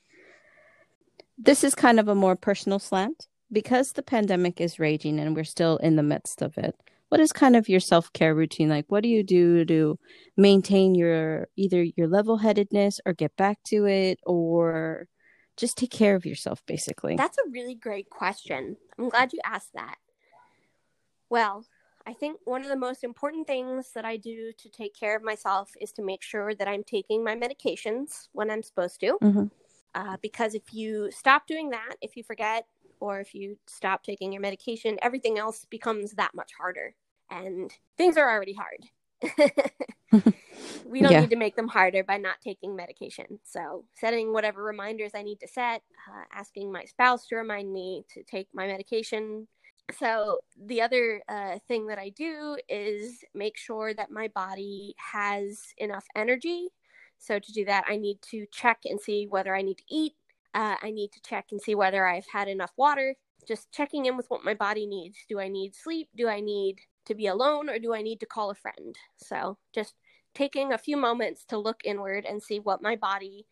This is kind of a more personal slant. Because the pandemic is raging and we're still in the midst of it, what is kind of your self care routine like? What do you do to maintain your either your level headedness or get back to it or just take care of yourself, basically? That's a really great question. I'm glad you asked that. Well, I think one of the most important things that I do to take care of myself is to make sure that I'm taking my medications when I'm supposed to. Mhm. Uh, because if you stop doing that, if you forget, or if you stop taking your medication, everything else becomes that much harder. And things are already hard. we don't Yeah. need to make them harder by not taking medication. So, setting whatever reminders I need to set, uh, asking my spouse to remind me to take my medication. So, the other uh, thing that I do is make sure that my body has enough energy. So, to do that, I need to check and see whether I need to eat. Uh, I need to check and see whether I've had enough water. Just checking in with what my body needs. Do I need sleep? Do I need to be alone? Or do I need to call a friend? So, just taking a few moments to look inward and see what my body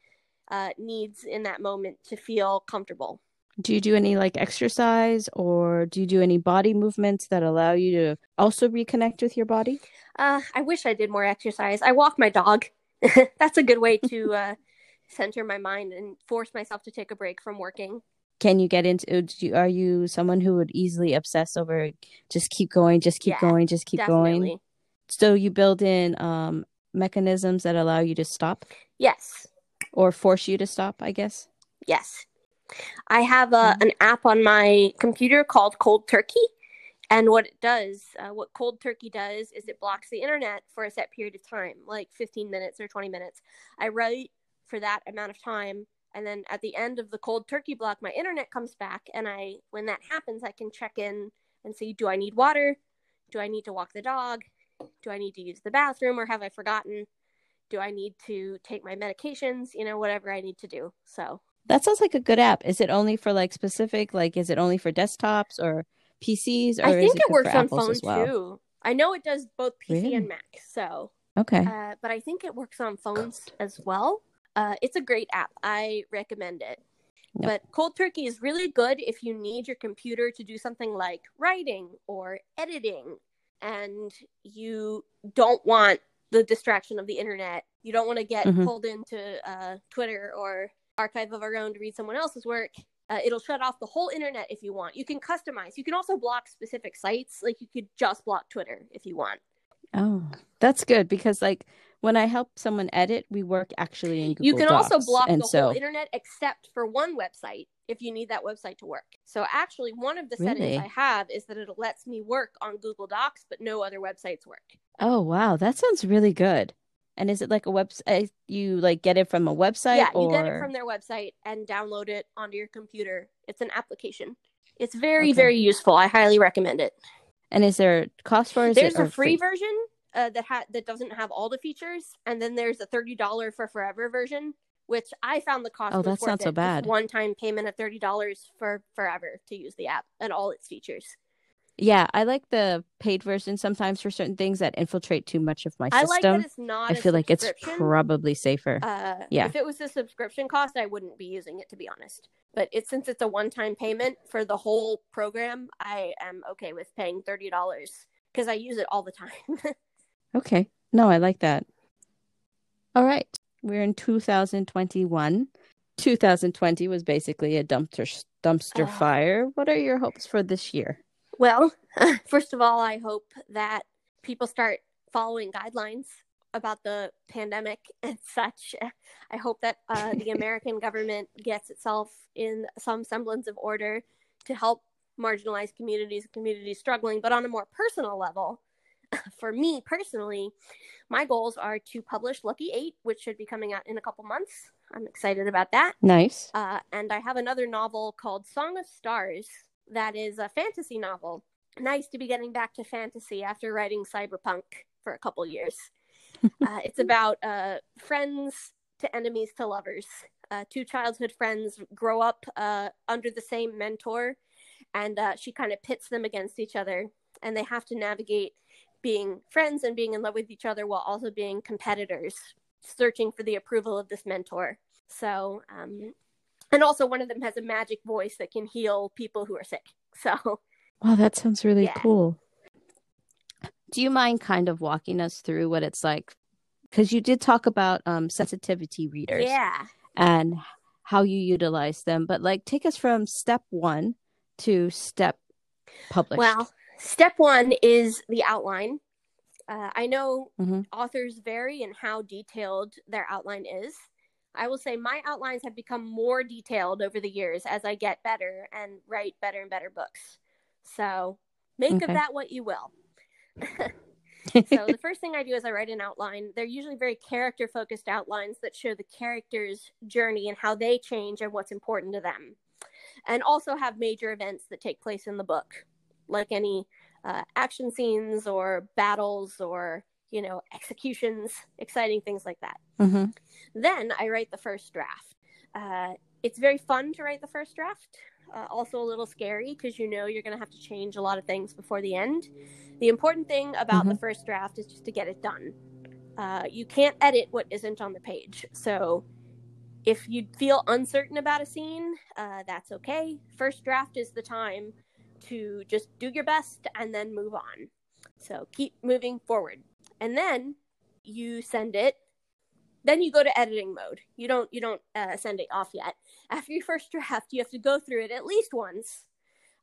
uh, needs in that moment to feel comfortable. Do you do any like exercise or do you do any body movements that allow you to also reconnect with your body? Uh, I wish I did more exercise. I walk my dog. That's a good way to uh, center my mind and force myself to take a break from working. Can you get into do you, are you someone who would easily obsess over just keep going, just keep Yeah, going, just keep Definitely. going? So you build in um mechanisms that allow you to stop Yes. or force you to stop, I guess. Yes. I have a, an app on my computer called Cold Turkey. And what it does, uh, what Cold Turkey does, is it blocks the internet for a set period of time, like 15 minutes or 20 minutes. I write for that amount of time. And then at the end of the Cold Turkey block, my internet comes back. And I, when that happens, I can check in and see do I need water? Do I need to walk the dog? Do I need to use the bathroom or have I forgotten? Do I need to take my medications? You know, whatever I need to do. So That sounds like a good app. Is it only for like specific like is it only for desktops or PCs or I think it, it, works on Apples phone as well? too. I know it does both PC Really? and Mac. So, Okay. uh, but I think it works on phones as well. Uh, it's a great app. I recommend it. Yep. But Cold Turkey is really good if you need your computer to do something like writing or editing, and you don't want the distraction of the internet. You don't want to get Mhm. pulled into uh, Twitter or Archive of Our Own to read someone else's work. Uh, it'll shut off the whole internet if you want. You can customize. You can also block specific sites. Like you could just block Twitter if you want. Oh, that's good because like when I help someone edit, we work actually in Google Docs. you can also block and the so whole internet except for one website if you need that website to work. So actually, one of the Really? settings I have is that it lets me work on Google Docs, but no other websites work. Oh wow, that sounds really good. And is it like a website? Eh, you like get it from a website, yeah, you get it from their website and download it onto your computer. It's an application. It's very, Okay. very useful. I highly recommend it. and is there a cost for? it? Is There's a or free version uh, that ha- that doesn't have all the features, and then there's a thirty dollar for forever version, which I found the cost. Oh, that's not so bad. One time payment of thirty dollars for forever to use the app and all its features. Yeah, I like the paid version sometimes for certain things that infiltrate too much of my system. I like that it's not. I feel like it's probably safer. Uh, Yeah. If it was a subscription cost, I wouldn't be using it to be honest. But it's since it's a one-time payment for the whole program, I am okay with paying thirty dollars because I use it all the time. Okay. No, I like that. All right. We're in 2021. 2020 was basically a dumpster dumpster Oh. fire. What are your hopes for this year? well, first of all, I hope that people start following guidelines about the pandemic and such. I hope that uh, the American government gets itself in some semblance of order to help marginalized communities, communities struggling. But on a more personal level, for me personally, my goals are to publish Lucky Eight, which should be coming out in a couple months. I'm excited about that. Nice. Uh, and I have another novel called Song of Stars that is a fantasy novel. nice to be getting back to fantasy after writing cyberpunk for a couple years. uh, it's about uh, friends to enemies to lovers. Uh, two childhood friends grow up uh, under the same mentor, and uh, she kind of pits them against each other, and they have to navigate being friends and being in love with each other while also being competitors, searching for the approval of this mentor. So, um, and also one of them has a magic voice that can heal people who are sick. So, wow, that sounds really yeah. cool. Do you mind kind of walking us through what it's like? Because you did talk about um, sensitivity readers. Yeah. And how you utilize them. But like, take us from step one to step published. Well, step one is the outline. Uh, I know mm-hmm. authors vary in how detailed their outline is. I will say my outlines have become more detailed over the years as I get better and write better and better books. So make okay. of that what you will. so the first thing I do is I write an outline. They're usually very character focused outlines that show the character's journey and how they change and what's important to them. And also have major events that take place in the book, like any uh, action scenes or battles or you know executions, exciting things like that. Mm-hmm. Then I write the first draft. Uh, it's very fun to write the first draft uh, also a little scary because you know you're going to have to change a lot of things before the end. The important thing about mm-hmm. the first draft is just to get it done. Uh, you can't edit what isn't on the page. So if you feel uncertain about a scene, uh, that's okay. First draft is the time to just do your best and then move on. So keep moving forward. And then you send it then you go to editing mode. You don't you don't uh, send it off yet. After your first draft, you have to go through it at least once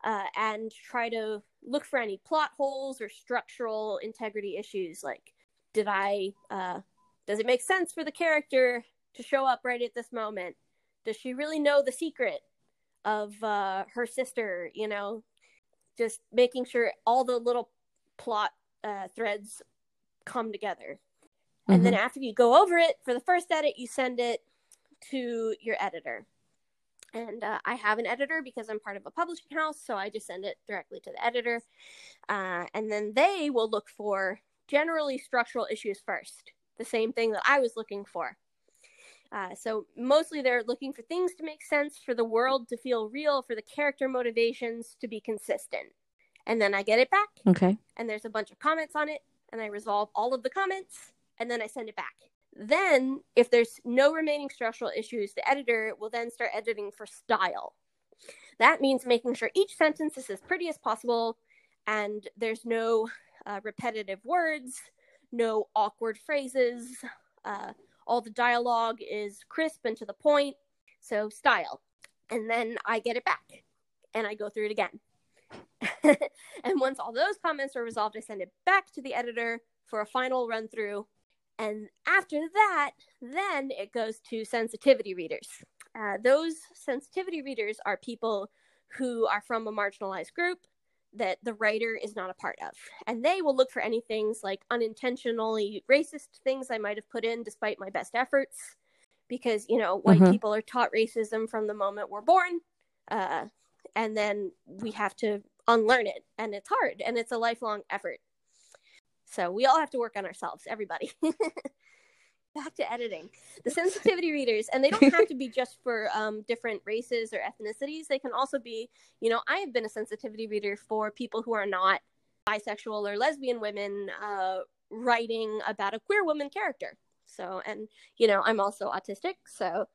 uh, and try to look for any plot holes or structural integrity issues. Like, did I uh, does it make sense for the character to show up right at this moment? Does she really know the secret of uh, her sister? You know, just making sure all the little plot uh, threads come together. Mm-hmm. And then mm-hmm. after you go over it for the first edit, you send it to your editor. And uh, I have an editor because I'm part of a publishing house, so I just send it directly to the editor. Uh, and then they will look for generally structural issues first, the same thing that I was looking for. Uh, so mostly they're looking for things to make sense, for the world to feel real, for the character motivations to be consistent. And then I get it back. Okay. And there's a bunch of comments on it, and I resolve all of the comments and then I send it back. Then, if there's no remaining structural issues, the editor will then start editing for style. That means making sure each sentence is as pretty as possible and there's no uh, repetitive words, no awkward phrases. Uh, all the dialogue is crisp and to the point. So, style. And then I get it back and I go through it again. and once all those comments are resolved, I send it back to the editor for a final run through and after that, then it goes to sensitivity readers. Uh, those sensitivity readers are people who are from a marginalized group that the writer is not a part of. And they will look for any things like unintentionally racist things I might have put in despite my best efforts. Because, you know, white mm-hmm. people are taught racism from the moment we're born. Uh, and then we have to unlearn it. And it's hard and it's a lifelong effort. So we all have to work on ourselves, everybody. Back to editing. The sensitivity readers, and they don't have to be just for um, different races or ethnicities. They can also be, you know, I have been a sensitivity reader for people who are not bisexual or lesbian women uh, writing about a queer woman character. So, and, you know, I'm also autistic. So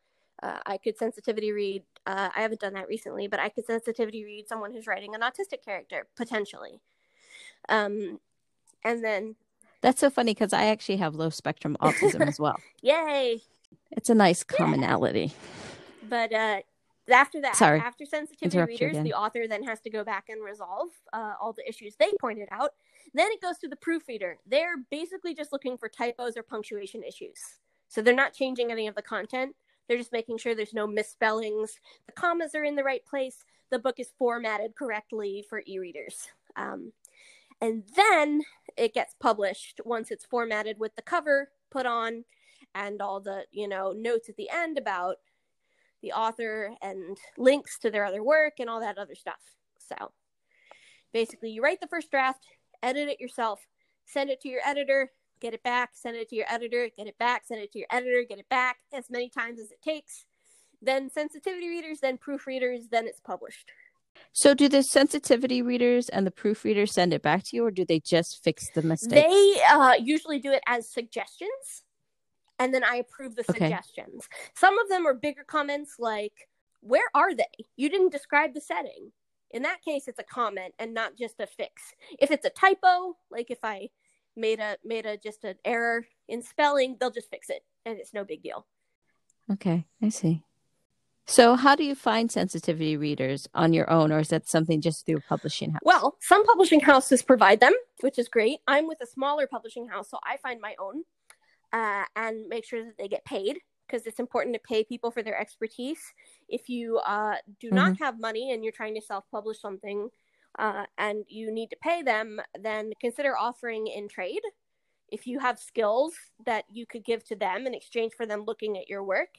uh, I could sensitivity read, uh, I haven't done that recently, but I could sensitivity read someone who's writing an autistic character potentially. Um, and then that's so funny because I actually have low spectrum autism as well. Yay! It's a nice commonality. Yeah. But uh, after that, Sorry. after sensitivity readers, the author then has to go back and resolve uh, all the issues they pointed out. Then it goes to the proofreader. They're basically just looking for typos or punctuation issues. So they're not changing any of the content. They're just making sure there's no misspellings. The commas are in the right place. The book is formatted correctly for e readers. Um, and then it gets published once it's formatted with the cover put on and all the you know notes at the end about the author and links to their other work and all that other stuff so basically you write the first draft, edit it yourself, send it to your editor, get it back, send it to your editor, get it back, send it to your editor, get it back as many times as it takes. Then sensitivity readers, then proofreaders, then it's published. So, do the sensitivity readers and the proofreaders send it back to you, or do they just fix the mistakes? They uh, usually do it as suggestions, and then I approve the Okay. suggestions. Some of them are bigger comments like, Where are they? You didn't describe the setting. In that case, it's a comment and not just a fix. If it's a typo, like if I made a made a just an error in spelling, they'll just fix it, and it's no big deal. Okay, I see. So, how do you find sensitivity readers on your own, or is that something just through a publishing house? Well, some publishing houses provide them, which is great. I'm with a smaller publishing house, so I find my own uh, and make sure that they get paid because it's important to pay people for their expertise. If you uh, do not have money and you're trying to self publish something uh, and you need to pay them, then consider offering in trade. If you have skills that you could give to them in exchange for them looking at your work,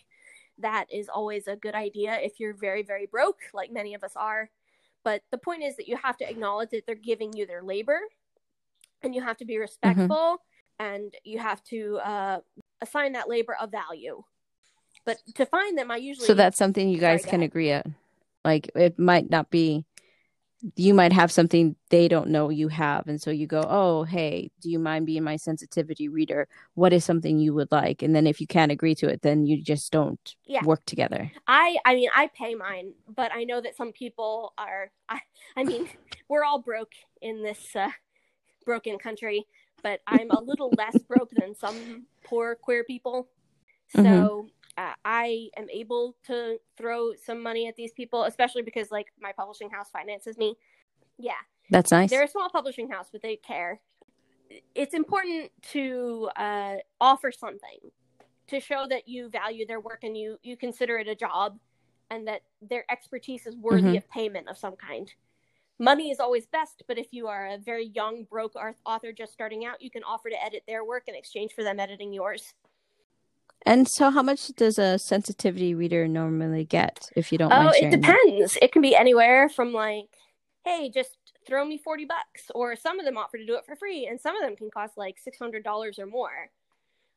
that is always a good idea if you're very, very broke, like many of us are. But the point is that you have to acknowledge that they're giving you their labor and you have to be respectful and you have to uh, assign that labor a value. But to find them, I usually. So that's something you guys can agree on. Like it might not be you might have something they don't know you have and so you go, "Oh, hey, do you mind being my sensitivity reader? What is something you would like?" And then if you can't agree to it, then you just don't Yeah. work together. I I mean I pay mine, but I know that some people are I I mean we're all broke in this uh, broken country, but I'm a little less broke than some poor queer people. So Mhm. Uh, I am able to throw some money at these people, especially because like my publishing house finances me. Yeah, That's nice. they're a small publishing house, but they care. It's important to uh, offer something to show that you value their work and you you consider it a job, and that their expertise is worthy Mhm. of payment of some kind. Money is always best, but if you are a very young broke author just starting out, you can offer to edit their work in exchange for them editing yours. And so how much does a sensitivity reader normally get if you don't Oh, it sharing? that? depends. It can be anywhere from like, hey, just throw me 40 bucks, or some of them offer to do it for free, and some of them can cost like $600 or more.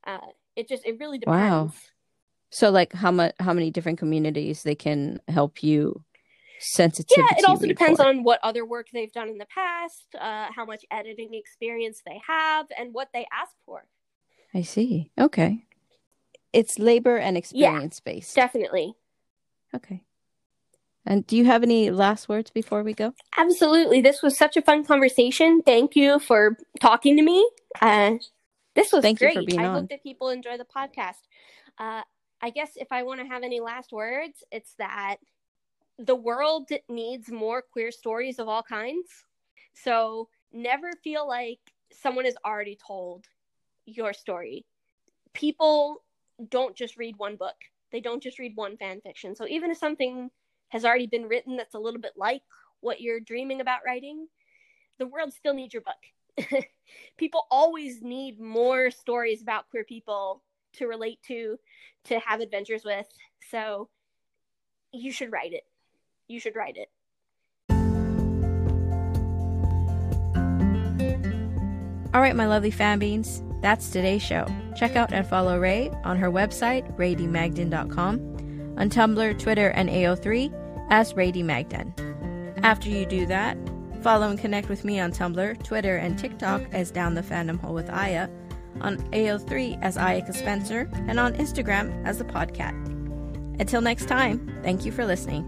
Uh, it just, it really depends. Wow. So like how much how many different communities they can help you sensitivity Yeah, it also depends on what other work they've done in the past, uh, how much editing experience they have, and what they ask for. I see. Okay. It's labor and experience based. Definitely. Okay. And do you have any last words before we go? Absolutely. This was such a fun conversation. Thank you for talking to me. Uh, this was Thank you great. for being I on. hope that people enjoy the podcast. Uh, I guess if I want to have any last words, it's that the world needs more queer stories of all kinds. So never feel like someone has already told your story. People don't just read one book, they don't just read one fan fiction. So even if something has already been written that's a little bit like what you're dreaming about writing, the world still needs your book. people always need more stories about queer people to relate to, to have adventures with. So you should write it. You should write it. All right, my lovely fan beans, that's today's show. Check out and follow Rae on her website, raedmagdon.com, on Tumblr, Twitter, and AO3 as Rae D. Magdon. After you do that, follow and connect with me on Tumblr, Twitter, and TikTok as Down the Fandom Hole with Aya, on AO3 as Ayaka Spencer, and on Instagram as the Podcat. Until next time, thank you for listening.